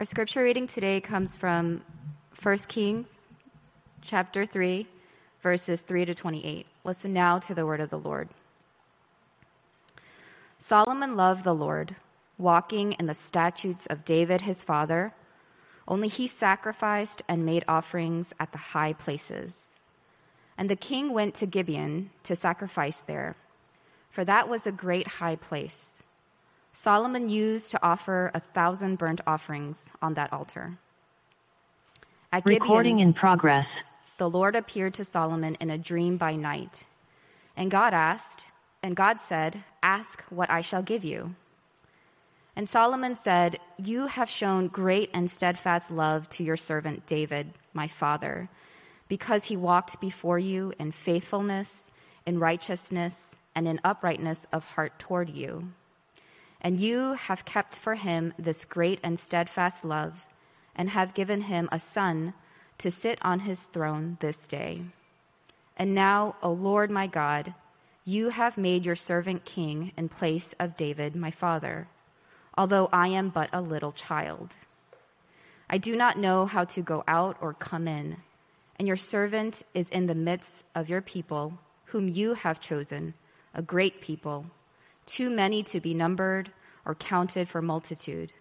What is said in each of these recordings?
Our scripture reading today comes from 1 Kings chapter 3, verses 3 to 28. Listen now to the word of the Lord. Solomon loved the Lord, walking in the statutes of David his father. Only he sacrificed and made offerings at the high places. And the king went to Gibeon to sacrifice there, for that was a great high place. Solomon used to offer a thousand burnt offerings on that altar. At Gibeon, Recording in progress. The Lord appeared to Solomon in a dream by night. And God asked, and God said, Ask what I shall give you. And Solomon said, You have shown great and steadfast love to your servant David, my father, because he walked before you in faithfulness, in righteousness, and in uprightness of heart toward you. And you have kept for him this great and steadfast love, and have given him a son to sit on his throne this day. And now, O Lord my God, you have made your servant king in place of David, my father, although I am but a little child. I do not know how to go out or come in, and your servant is in the midst of your people, whom you have chosen, a great people, too many to be numbered or counted for multitude.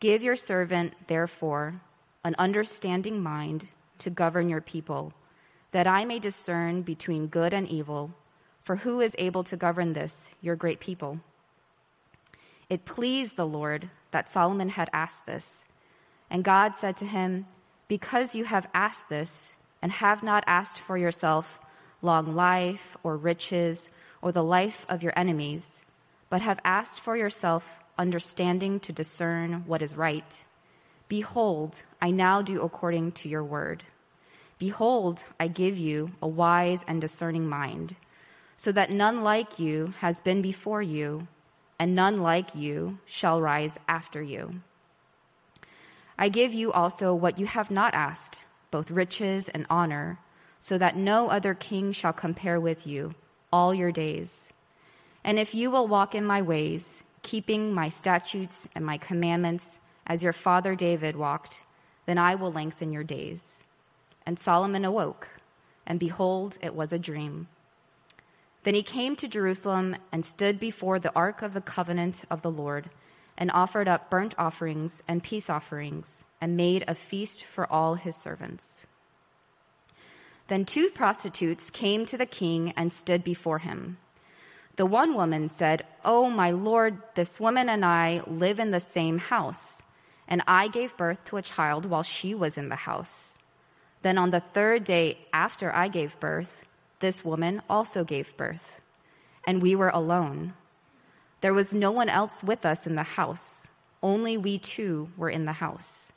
Give your servant, therefore, an understanding mind to govern your people, that I may discern between good and evil for who is able to govern this, your great people? It pleased the Lord that Solomon had asked this. And God said to him, Because you have asked this, and have not asked for yourself long life or riches or the life of your enemies, but have asked for yourself understanding to discern what is right, behold, I now do according to your word. Behold, I give you a wise and discerning mind so that none like you has been before you, and none like you shall rise after you. I give you also what you have not asked, both riches and honor, so that no other king shall compare with you all your days. And if you will walk in my ways, keeping my statutes and my commandments, as your father David walked, then I will lengthen your days. And Solomon awoke, and behold, it was a dream. Then he came to Jerusalem and stood before the ark of the covenant of the Lord, and offered up burnt offerings and peace offerings, and made a feast for all his servants. Then two prostitutes came to the king and stood before him. The one woman said, Oh, my lord, this woman and I live in the same house, and I gave birth to a child while she was in the house. Then on the third day after I gave birth, this woman also gave birth, and we were alone. There was no one else with us in the house, only we two were in the house.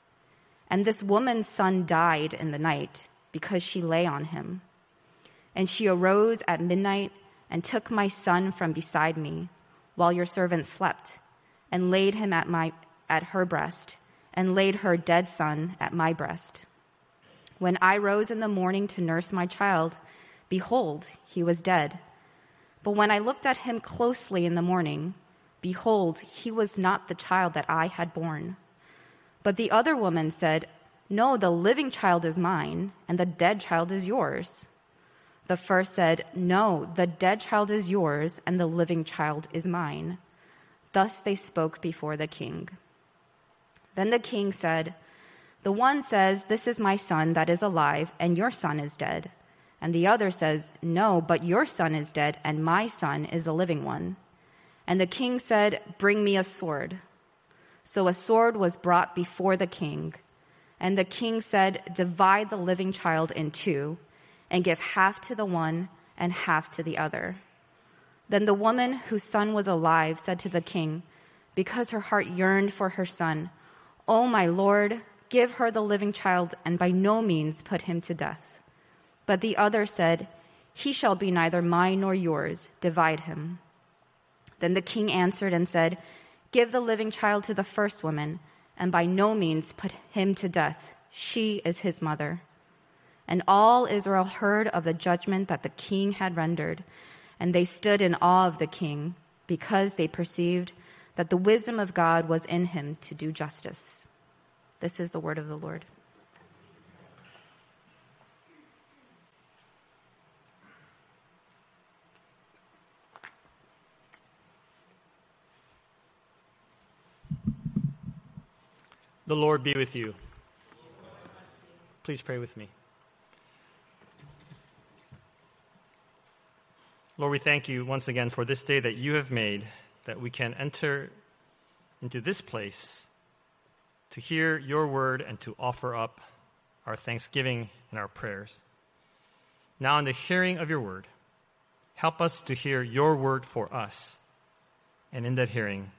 And this woman's son died in the night because she lay on him. And she arose at midnight and took my son from beside me while your servant slept, and laid him at, my, at her breast, and laid her dead son at my breast. When I rose in the morning to nurse my child, Behold, he was dead. But when I looked at him closely in the morning, behold, he was not the child that I had borne. But the other woman said, No, the living child is mine, and the dead child is yours. The first said, No, the dead child is yours, and the living child is mine. Thus they spoke before the king. Then the king said, The one says, This is my son that is alive, and your son is dead. And the other says, No, but your son is dead, and my son is a living one. And the king said, Bring me a sword. So a sword was brought before the king. And the king said, Divide the living child in two, and give half to the one and half to the other. Then the woman whose son was alive said to the king, because her heart yearned for her son, O oh, my lord, give her the living child, and by no means put him to death. But the other said, He shall be neither mine nor yours, divide him. Then the king answered and said, Give the living child to the first woman, and by no means put him to death. She is his mother. And all Israel heard of the judgment that the king had rendered, and they stood in awe of the king, because they perceived that the wisdom of God was in him to do justice. This is the word of the Lord. The Lord be with you. Please pray with me. Lord, we thank you once again for this day that you have made, that we can enter into this place to hear your word and to offer up our thanksgiving and our prayers. Now, in the hearing of your word, help us to hear your word for us. And in that hearing,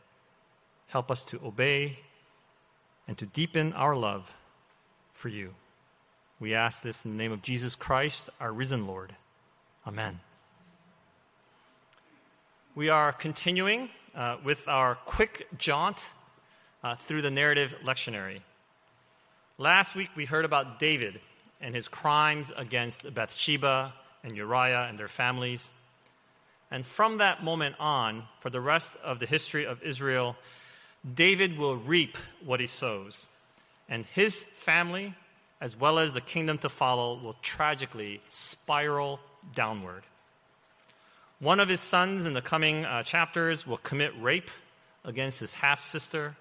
help us to obey and to deepen our love for you. We ask this in the name of Jesus Christ, our risen Lord. Amen. We are continuing uh, with our quick jaunt uh, through the narrative lectionary. Last week we heard about David and his crimes against Bathsheba and Uriah and their families. And from that moment on, for the rest of the history of Israel, David will reap what he sows, and his family, as well as the kingdom to follow, will tragically spiral downward. One of his sons in the coming uh, chapters will commit rape against his half sister,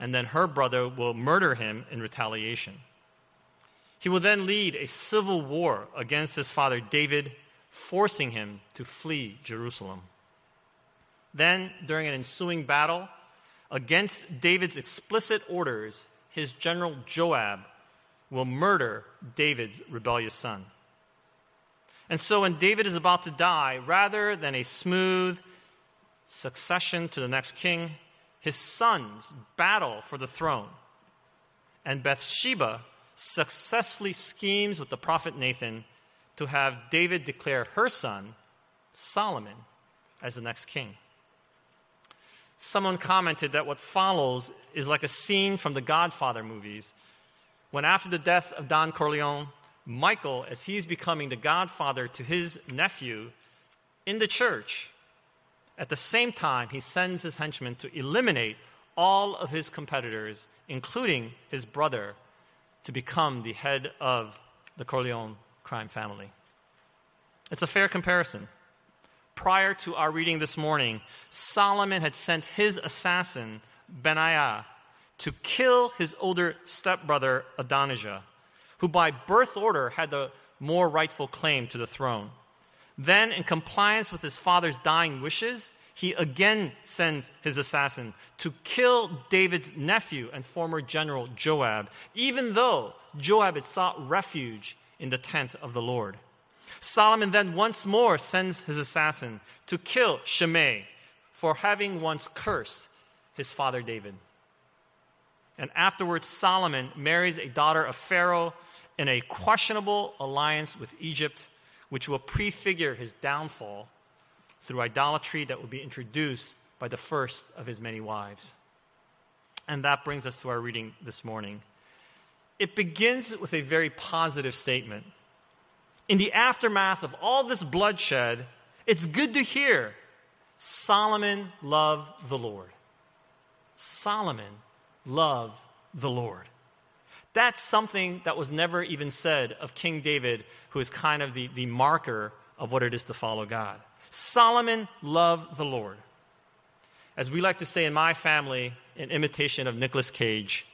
and then her brother will murder him in retaliation. He will then lead a civil war against his father David, forcing him to flee Jerusalem. Then, during an ensuing battle, Against David's explicit orders, his general Joab will murder David's rebellious son. And so when David is about to die, rather than a smooth succession to the next king, his sons battle for the throne. And Bathsheba successfully schemes with the prophet Nathan to have David declare her son, Solomon, as the next king. Someone commented that what follows is like a scene from the Godfather movies when, after the death of Don Corleone, Michael, as he's becoming the godfather to his nephew in the church, at the same time, he sends his henchmen to eliminate all of his competitors, including his brother, to become the head of the Corleone crime family. It's a fair comparison prior to our reading this morning, Solomon had sent his assassin, Benaiah, to kill his older stepbrother, Adonijah, who by birth order had the more rightful claim to the throne. Then, in compliance with his father's dying wishes, he again sends his assassin to kill David's nephew and former general Joab, even though Joab had sought refuge in the tent of the Lord. Solomon then once more sends his assassin to kill Shimei for having once cursed his father David. And afterwards, Solomon marries a daughter of Pharaoh in a questionable alliance with Egypt, which will prefigure his downfall through idolatry that will be introduced by the first of his many wives. And that brings us to our reading this morning. It begins with a very positive statement in the aftermath of all this bloodshed, it's good to hear Solomon loved the Lord. Solomon loved the Lord. That's something that was never even said of King David, who is kind of the, the marker of what it is to follow God. Solomon loved the Lord. As we like to say in my family, in imitation of Nicolas Cage,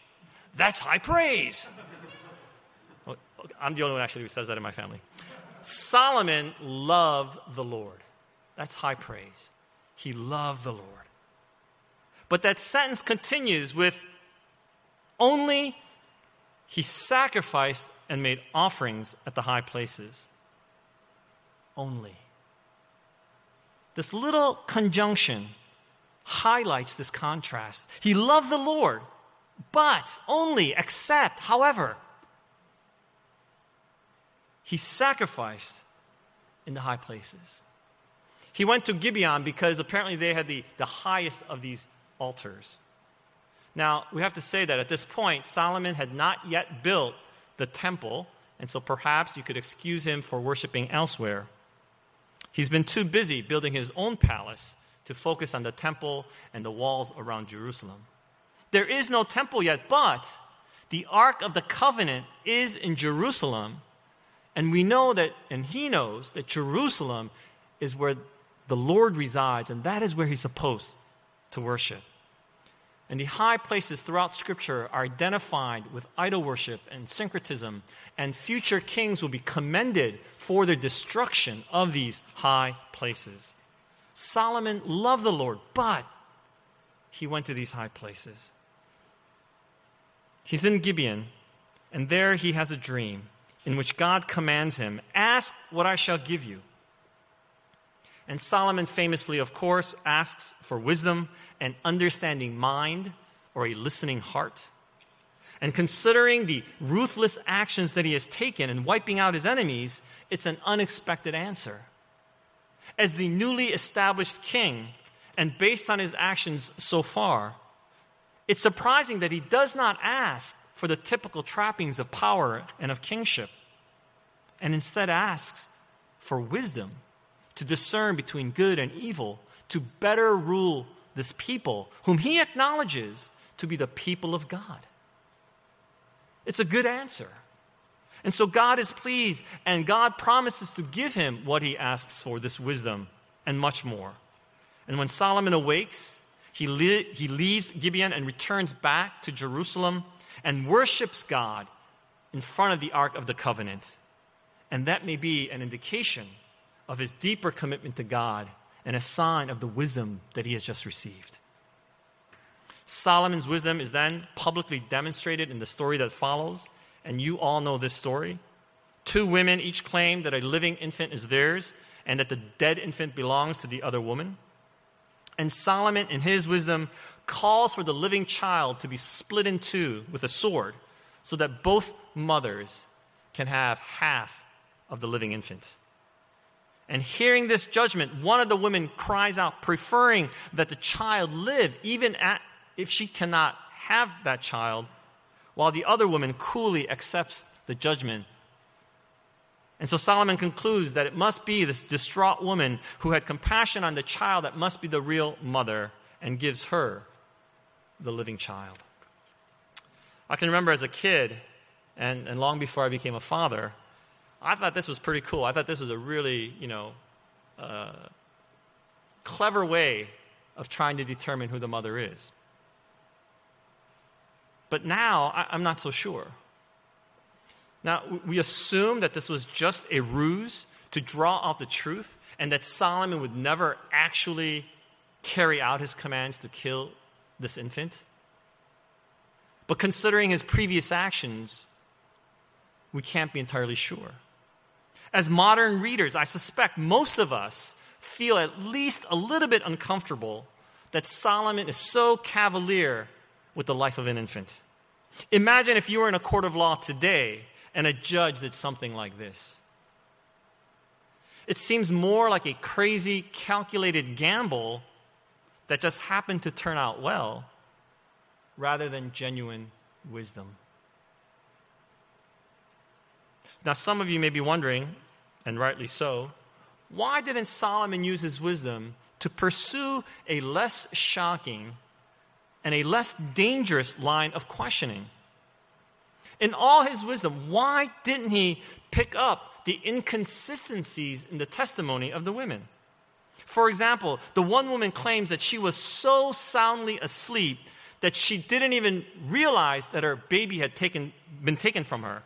that's high praise. Oh, I'm the only one actually who says that in my family. Solomon loved the Lord. That's high praise. He loved the Lord. But that sentence continues with only he sacrificed and made offerings at the high places. Only. This little conjunction highlights this contrast. He loved the Lord, but only, except, however, he sacrificed in the high places. He went to Gibeon because apparently they had the, the highest of these altars. Now, we have to say that at this point, Solomon had not yet built the temple, and so perhaps you could excuse him for worshiping elsewhere. He's been too busy building his own palace to focus on the temple and the walls around Jerusalem. There is no temple yet, but The Ark of the Covenant is in Jerusalem, and we know that, and he knows that Jerusalem is where the Lord resides, and that is where he's supposed to worship. And the high places throughout Scripture are identified with idol worship and syncretism, and future kings will be commended for the destruction of these high places. Solomon loved the Lord, but he went to these high places. He's in Gibeon, and there he has a dream in which God commands him, Ask what I shall give you. And Solomon famously, of course, asks for wisdom an understanding mind or a listening heart. And considering the ruthless actions that he has taken in wiping out his enemies, it's an unexpected answer. As the newly established king, and based on his actions so far, it's surprising that he does not ask for the typical trappings of power and of kingship, and instead asks for wisdom to discern between good and evil, to better rule this people, whom he acknowledges to be the people of God. It's a good answer. And so God is pleased, and God promises to give him what he asks for this wisdom and much more. And when Solomon awakes, he, he leaves Gibeon and returns back to Jerusalem and worships God in front of the Ark of the Covenant. And that may be an indication of his deeper commitment to God and a sign of the wisdom that he has just received. Solomon's wisdom is then publicly demonstrated in the story that follows, and you all know this story. Two women each claim that a living infant is theirs and that the dead infant belongs to the other woman. And Solomon, in his wisdom, calls for the living child to be split in two with a sword so that both mothers can have half of the living infant. And hearing this judgment, one of the women cries out, preferring that the child live, even at, if she cannot have that child, while the other woman coolly accepts the judgment. And so Solomon concludes that it must be this distraught woman who had compassion on the child that must be the real mother and gives her the living child. I can remember as a kid, and, and long before I became a father, I thought this was pretty cool. I thought this was a really, you know, uh, clever way of trying to determine who the mother is. But now I, I'm not so sure. Now, we assume that this was just a ruse to draw out the truth and that Solomon would never actually carry out his commands to kill this infant. But considering his previous actions, we can't be entirely sure. As modern readers, I suspect most of us feel at least a little bit uncomfortable that Solomon is so cavalier with the life of an infant. Imagine if you were in a court of law today and a judge did something like this. It seems more like a crazy, calculated gamble that just happened to turn out well rather than genuine wisdom. Now, some of you may be wondering, and rightly so, why didn't Solomon use his wisdom to pursue a less shocking and a less dangerous line of questioning? In all his wisdom, why didn't he pick up the inconsistencies in the testimony of the women? For example, the one woman claims that she was so soundly asleep that she didn't even realize that her baby had taken, been taken from her.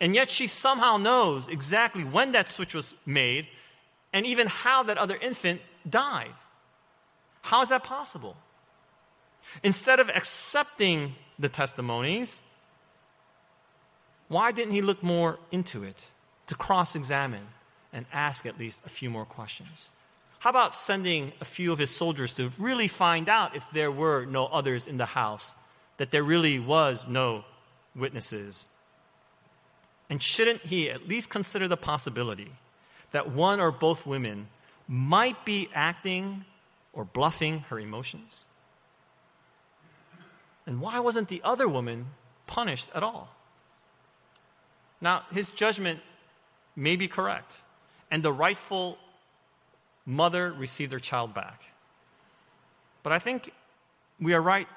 And yet she somehow knows exactly when that switch was made and even how that other infant died. How is that possible? Instead of accepting the testimonies, why didn't he look more into it to cross examine and ask at least a few more questions? How about sending a few of his soldiers to really find out if there were no others in the house, that there really was no witnesses and shouldn't he at least consider the possibility that one or both women might be acting or bluffing her emotions? And why wasn't the other woman punished at all? Now, his judgment may be correct, and the rightful mother received her child back. But I think we are right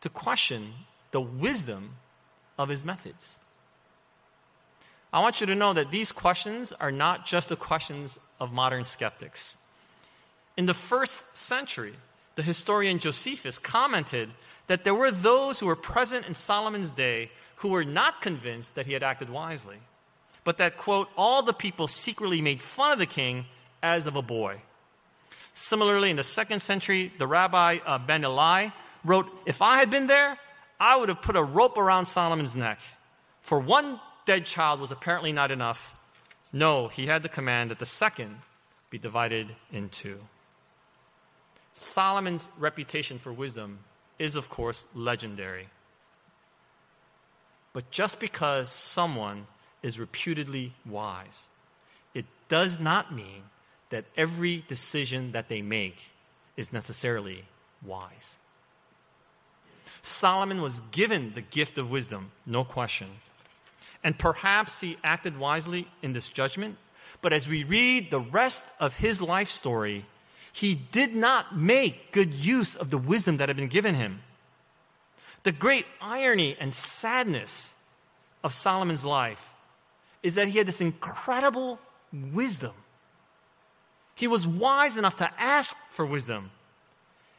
to question the wisdom of his methods. I want you to know that these questions are not just the questions of modern skeptics. In the first century, the historian Josephus commented that there were those who were present in Solomon's day who were not convinced that he had acted wisely, but that, quote, all the people secretly made fun of the king as of a boy. Similarly, in the second century, the rabbi uh, Ben Eli wrote, If I had been there, I would have put a rope around Solomon's neck. For one dead child was apparently not enough. No, he had the command that the second be divided in two. Solomon's reputation for wisdom is, of course, legendary. But just because someone is reputedly wise, it does not mean that every decision that they make is necessarily wise. Solomon was given the gift of wisdom, no question. And perhaps he acted wisely in this judgment, but as we read the rest of his life story, he did not make good use of the wisdom that had been given him. The great irony and sadness of Solomon's life is that he had this incredible wisdom he was wise enough to ask for wisdom.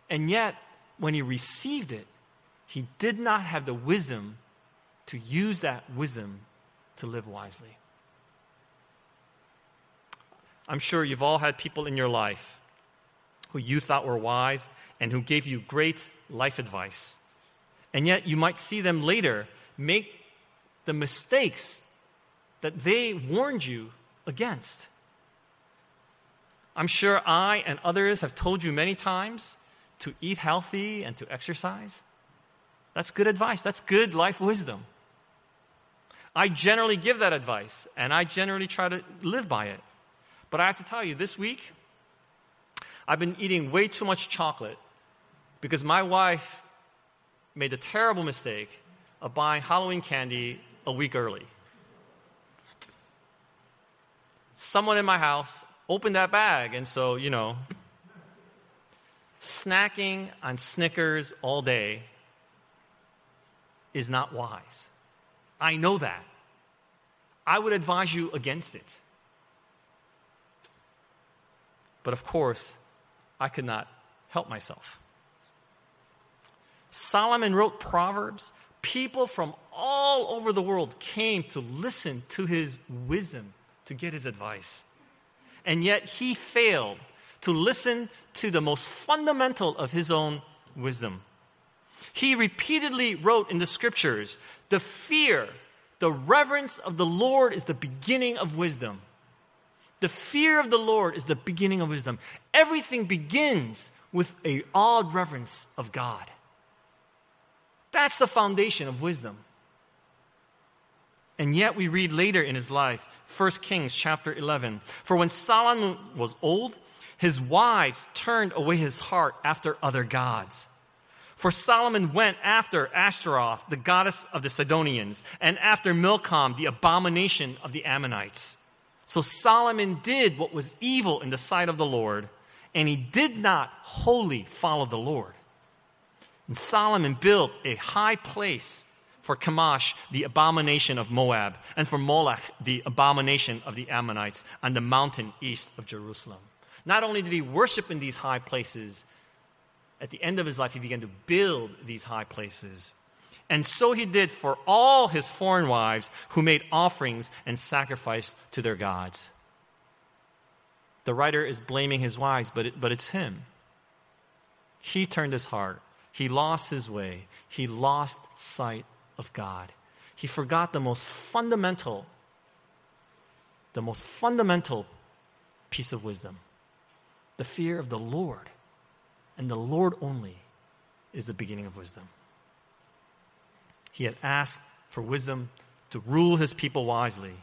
And yet, when he received it, he did not have the wisdom to use that wisdom to live wisely. I'm sure you've all had people in your life who you thought were wise and who gave you great life advice. And yet, you might see them later make the mistakes that they warned you against. I'm sure I and others have told you many times to eat healthy and to exercise. That's good advice. That's good life wisdom. I generally give that advice and I generally try to live by it. But I have to tell you, this week, I've been eating way too much chocolate because my wife made the terrible mistake of buying Halloween candy a week early. Someone in my house opened that bag. And so, you know, snacking on Snickers all day is not wise. I know that. I would advise you against it. But of course, I could not help myself. Solomon wrote Proverbs. People from all over the world came to listen to his wisdom, to get his advice and yet he failed to listen to the most fundamental of his own wisdom. He repeatedly wrote in the scriptures the fear, the reverence of the Lord is the beginning of wisdom. The fear of the Lord is the beginning of wisdom. Everything begins with a awed reverence of God. That's the foundation of wisdom. And yet we read later in his life 1 Kings chapter 11. For when Solomon was old, his wives turned away his heart after other gods. For Solomon went after Ashtaroth, the goddess of the Sidonians, and after Milcom, the abomination of the Ammonites. So Solomon did what was evil in the sight of the Lord, and he did not wholly follow the Lord. And Solomon built a high place for Chemosh, the abomination of Moab, and for Moloch, the abomination of the Ammonites, on the mountain east of Jerusalem. Not only did he worship in these high places, at the end of his life, he began to build these high places. And so he did for all his foreign wives who made offerings and sacrificed to their gods. The writer is blaming his wives, but, it, but it's him. He turned his heart. He lost his way. He lost sight of God. He forgot the most fundamental, the most fundamental piece of wisdom the fear of the Lord. And the Lord only is the beginning of wisdom. He had asked for wisdom to rule his people wisely,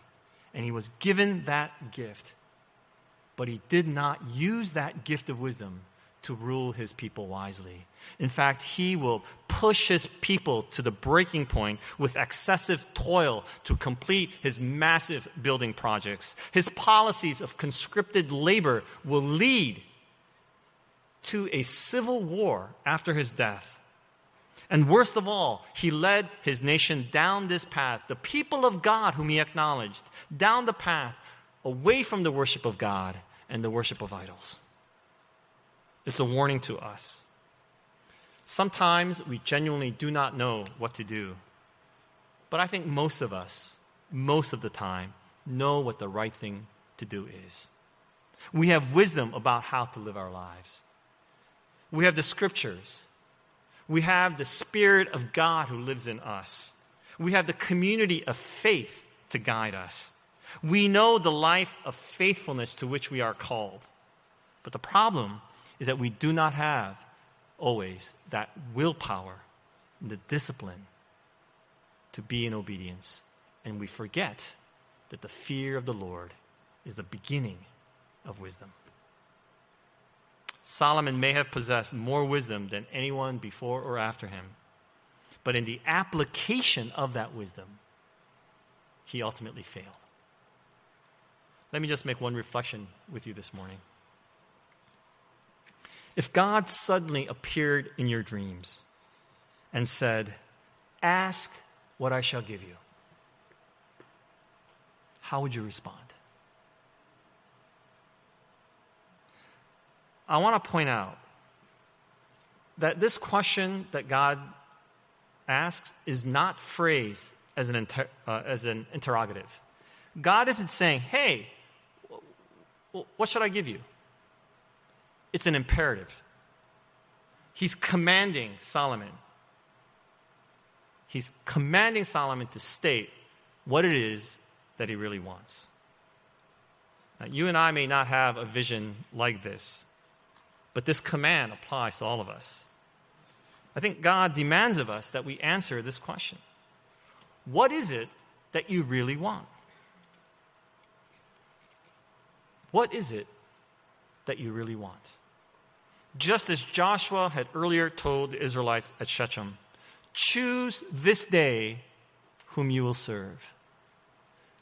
and he was given that gift. But he did not use that gift of wisdom to rule his people wisely. In fact, he will push his people to the breaking point with excessive toil to complete his massive building projects. His policies of conscripted labor will lead to a civil war after his death. And worst of all, he led his nation down this path, the people of God whom he acknowledged, down the path away from the worship of God and the worship of idols. It's a warning to us. Sometimes we genuinely do not know what to do. But I think most of us, most of the time, know what the right thing to do is. We have wisdom about how to live our lives. We have the scriptures. We have the Spirit of God who lives in us. We have the community of faith to guide us. We know the life of faithfulness to which we are called. But the problem is that we do not have always that willpower and the discipline to be in obedience. And we forget that the fear of the Lord is the beginning of wisdom. Solomon may have possessed more wisdom than anyone before or after him, but in the application of that wisdom, he ultimately failed. Let me just make one reflection with you this morning. If God suddenly appeared in your dreams and said, Ask what I shall give you, how would you respond? I want to point out that this question that God asks is not phrased as an, inter- uh, as an interrogative. God isn't saying, hey, what should I give you? It's an imperative. He's commanding Solomon. He's commanding Solomon to state what it is that he really wants. Now, you and I may not have a vision like this, but this command applies to all of us. I think God demands of us that we answer this question What is it that you really want? What is it that you really want? Just as Joshua had earlier told the Israelites at Shechem, choose this day whom you will serve.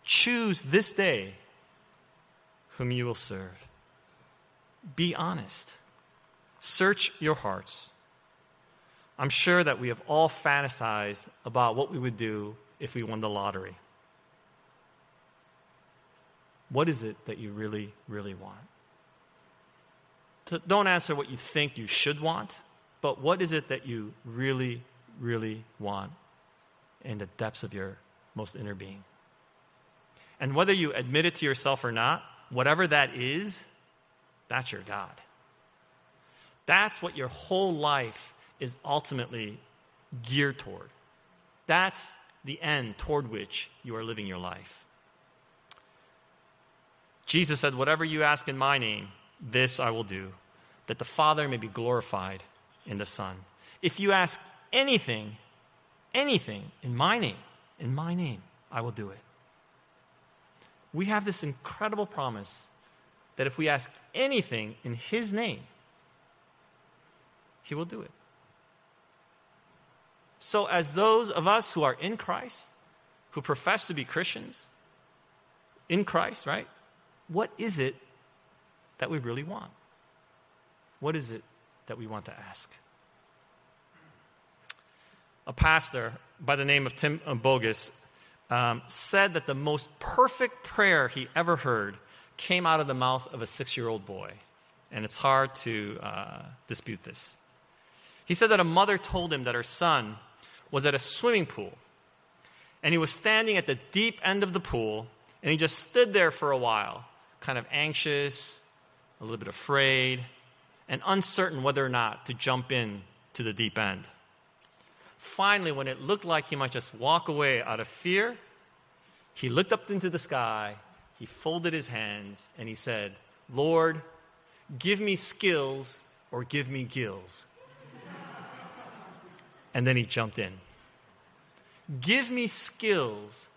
Choose this day whom you will serve. Be honest. Search your hearts. I'm sure that we have all fantasized about what we would do if we won the lottery. What is it that you really, really want? don't answer what you think you should want, but what is it that you really, really want in the depths of your most inner being? And whether you admit it to yourself or not, whatever that is, that's your God. That's what your whole life is ultimately geared toward. That's the end toward which you are living your life. Jesus said, Whatever you ask in my name, this I will do, that the Father may be glorified in the Son. If you ask anything, anything in my name, in my name, I will do it. We have this incredible promise that if we ask anything in His name, he will do it. So, as those of us who are in Christ, who profess to be Christians, in Christ, right? What is it that we really want? What is it that we want to ask? A pastor by the name of Tim Bogus um, said that the most perfect prayer he ever heard came out of the mouth of a six year old boy. And it's hard to uh, dispute this. He said that a mother told him that her son was at a swimming pool and he was standing at the deep end of the pool and he just stood there for a while, kind of anxious, a little bit afraid, and uncertain whether or not to jump in to the deep end. Finally, when it looked like he might just walk away out of fear, he looked up into the sky, he folded his hands, and he said, Lord, give me skills or give me gills. And then he jumped in. Give me skills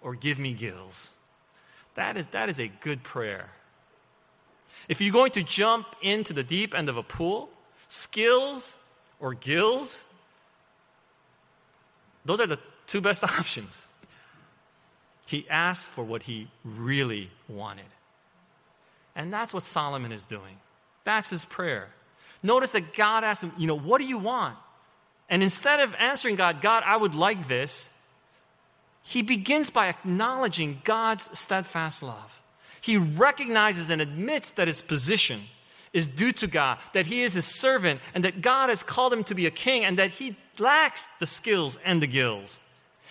or give me gills. That is, that is a good prayer. If you're going to jump into the deep end of a pool, skills or gills, those are the two best options. He asked for what he really wanted. And that's what Solomon is doing. That's his prayer. Notice that God asked him, You know, what do you want? And instead of answering God, God, I would like this, he begins by acknowledging God's steadfast love. He recognizes and admits that his position is due to God, that he is his servant, and that God has called him to be a king, and that he lacks the skills and the gills.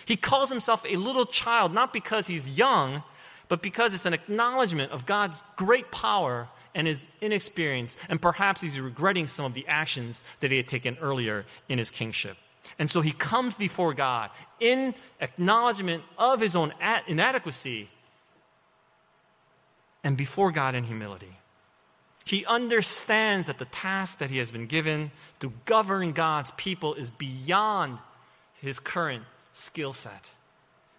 He calls himself a little child, not because he's young, but because it's an acknowledgement of God's great power and his inexperience, and perhaps he's regretting some of the actions that he had taken earlier in his kingship. And so he comes before God in acknowledgement of his own inadequacy and before God in humility. He understands that the task that he has been given to govern God's people is beyond his current skill set.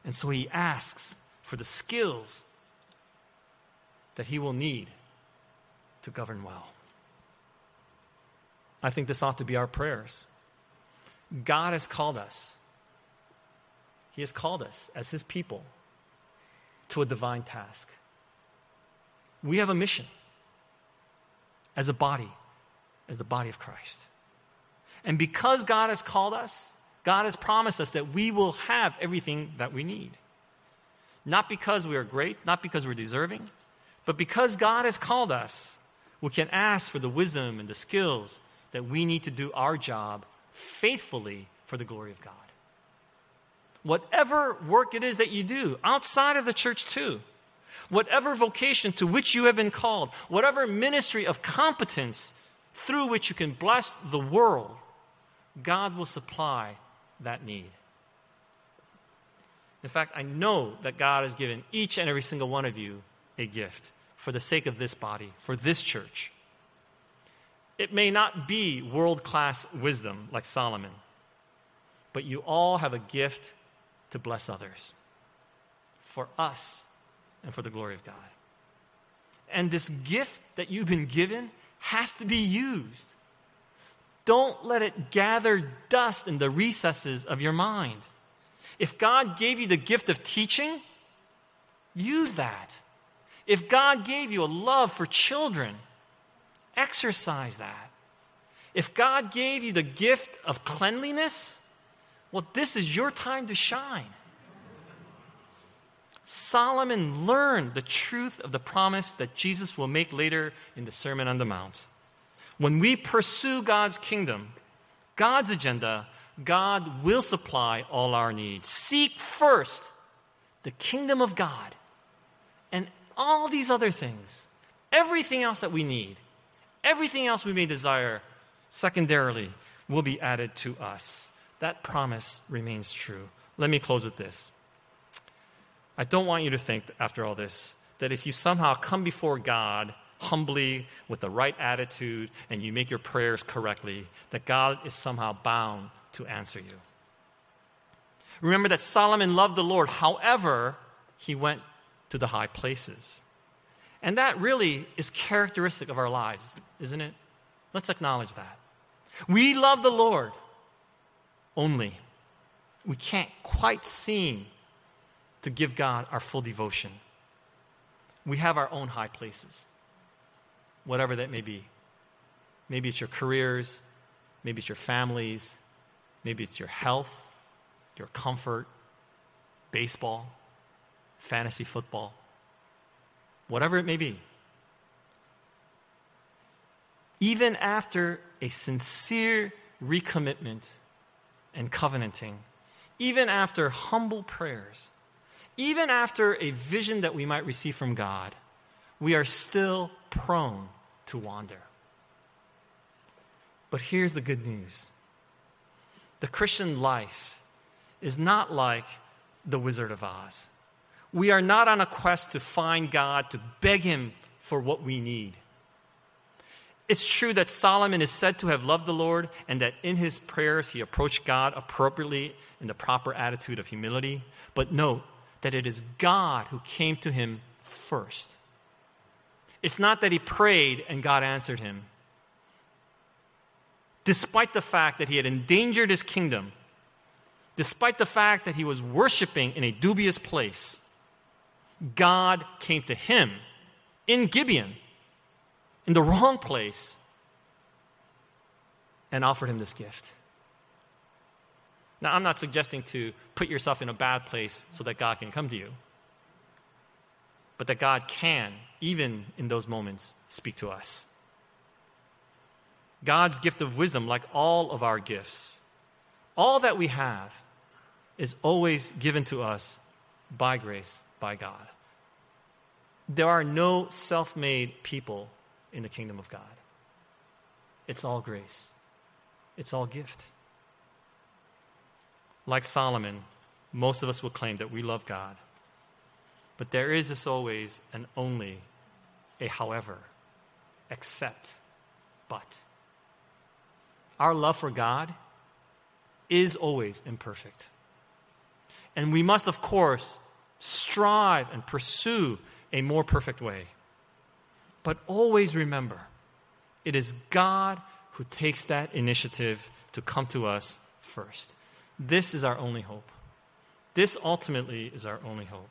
And so he asks for the skills that he will need to govern well. I think this ought to be our prayers. God has called us, He has called us as His people to a divine task. We have a mission as a body, as the body of Christ. And because God has called us, God has promised us that we will have everything that we need. Not because we are great, not because we're deserving, but because God has called us, we can ask for the wisdom and the skills that we need to do our job faithfully for the glory of God. Whatever work it is that you do outside of the church, too, whatever vocation to which you have been called, whatever ministry of competence through which you can bless the world, God will supply that need. In fact, I know that God has given each and every single one of you a gift for the sake of this body, for this church. It may not be world class wisdom like Solomon, but you all have a gift to bless others for us and for the glory of God. And this gift that you've been given has to be used. Don't let it gather dust in the recesses of your mind. If God gave you the gift of teaching, use that. If God gave you a love for children, exercise that. If God gave you the gift of cleanliness, well, this is your time to shine. Solomon learned the truth of the promise that Jesus will make later in the Sermon on the Mount. When we pursue God's kingdom, God's agenda, God will supply all our needs. Seek first the kingdom of God, and all these other things, everything else that we need, everything else we may desire, secondarily, will be added to us. That promise remains true. Let me close with this. I don't want you to think, after all this, that if you somehow come before God humbly with the right attitude and you make your prayers correctly, that God is somehow bound to answer you. Remember that Solomon loved the Lord. However, he went to the high places. And that really is characteristic of our lives, isn't it? Let's acknowledge that. We love the Lord only. We can't quite seem to give God our full devotion. We have our own high places, whatever that may be. Maybe it's your careers, maybe it's your families, maybe it's your health, your comfort, baseball, fantasy football, whatever it may be. Even after a sincere recommitment and covenanting, even after humble prayers, even after a vision that we might receive from God, we are still prone to wander. But here's the good news the Christian life is not like the Wizard of Oz. We are not on a quest to find God, to beg Him for what we need. It's true that Solomon is said to have loved the Lord and that in his prayers he approached God appropriately in the proper attitude of humility. But note that it is God who came to him first. It's not that he prayed and God answered him. Despite the fact that he had endangered his kingdom, despite the fact that he was worshiping in a dubious place, God came to him in Gibeon, in the wrong place, and offered him this gift. Now, I'm not suggesting to put yourself in a bad place so that God can come to you, but that God can, even in those moments, speak to us. God's gift of wisdom, like all of our gifts, all that we have, is always given to us by grace, by God. There are no self made people in the kingdom of God. It's all grace, it's all gift. Like Solomon, most of us will claim that we love God. But there is, as always, and only a however, except, but. Our love for God is always imperfect. And we must, of course, strive and pursue a more perfect way. But always remember, it is God who takes that initiative to come to us first. This is our only hope. This ultimately is our only hope.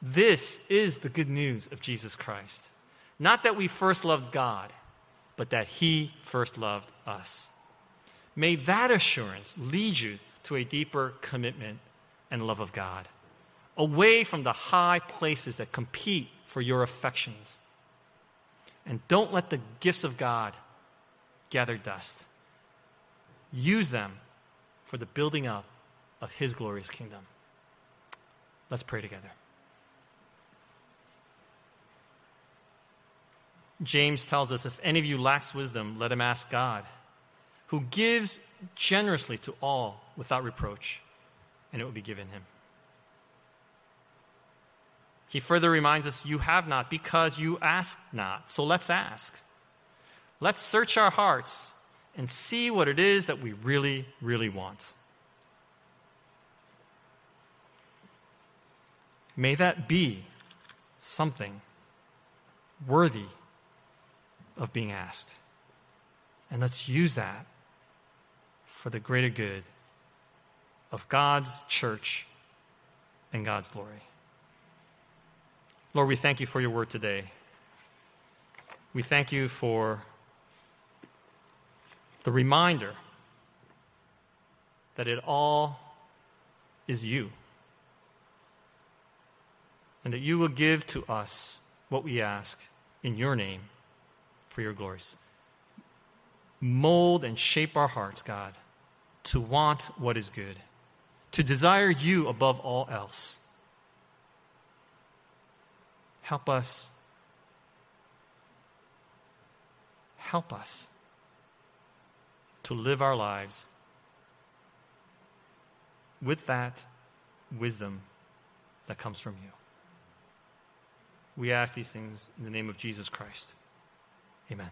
This is the good news of Jesus Christ. Not that we first loved God, but that He first loved us. May that assurance lead you to a deeper commitment and love of God, away from the high places that compete for your affections. And don't let the gifts of God gather dust. Use them for the building up of His glorious kingdom. Let's pray together. James tells us if any of you lacks wisdom, let him ask God, who gives generously to all without reproach, and it will be given him. He further reminds us, You have not because you ask not. So let's ask. Let's search our hearts and see what it is that we really, really want. May that be something worthy of being asked. And let's use that for the greater good of God's church and God's glory. Lord, we thank you for your word today. We thank you for the reminder that it all is you. And that you will give to us what we ask in your name for your glories. Mold and shape our hearts, God, to want what is good, to desire you above all else Help us. Help us to live our lives with that wisdom that comes from you. We ask these things in the name of Jesus Christ. Amen.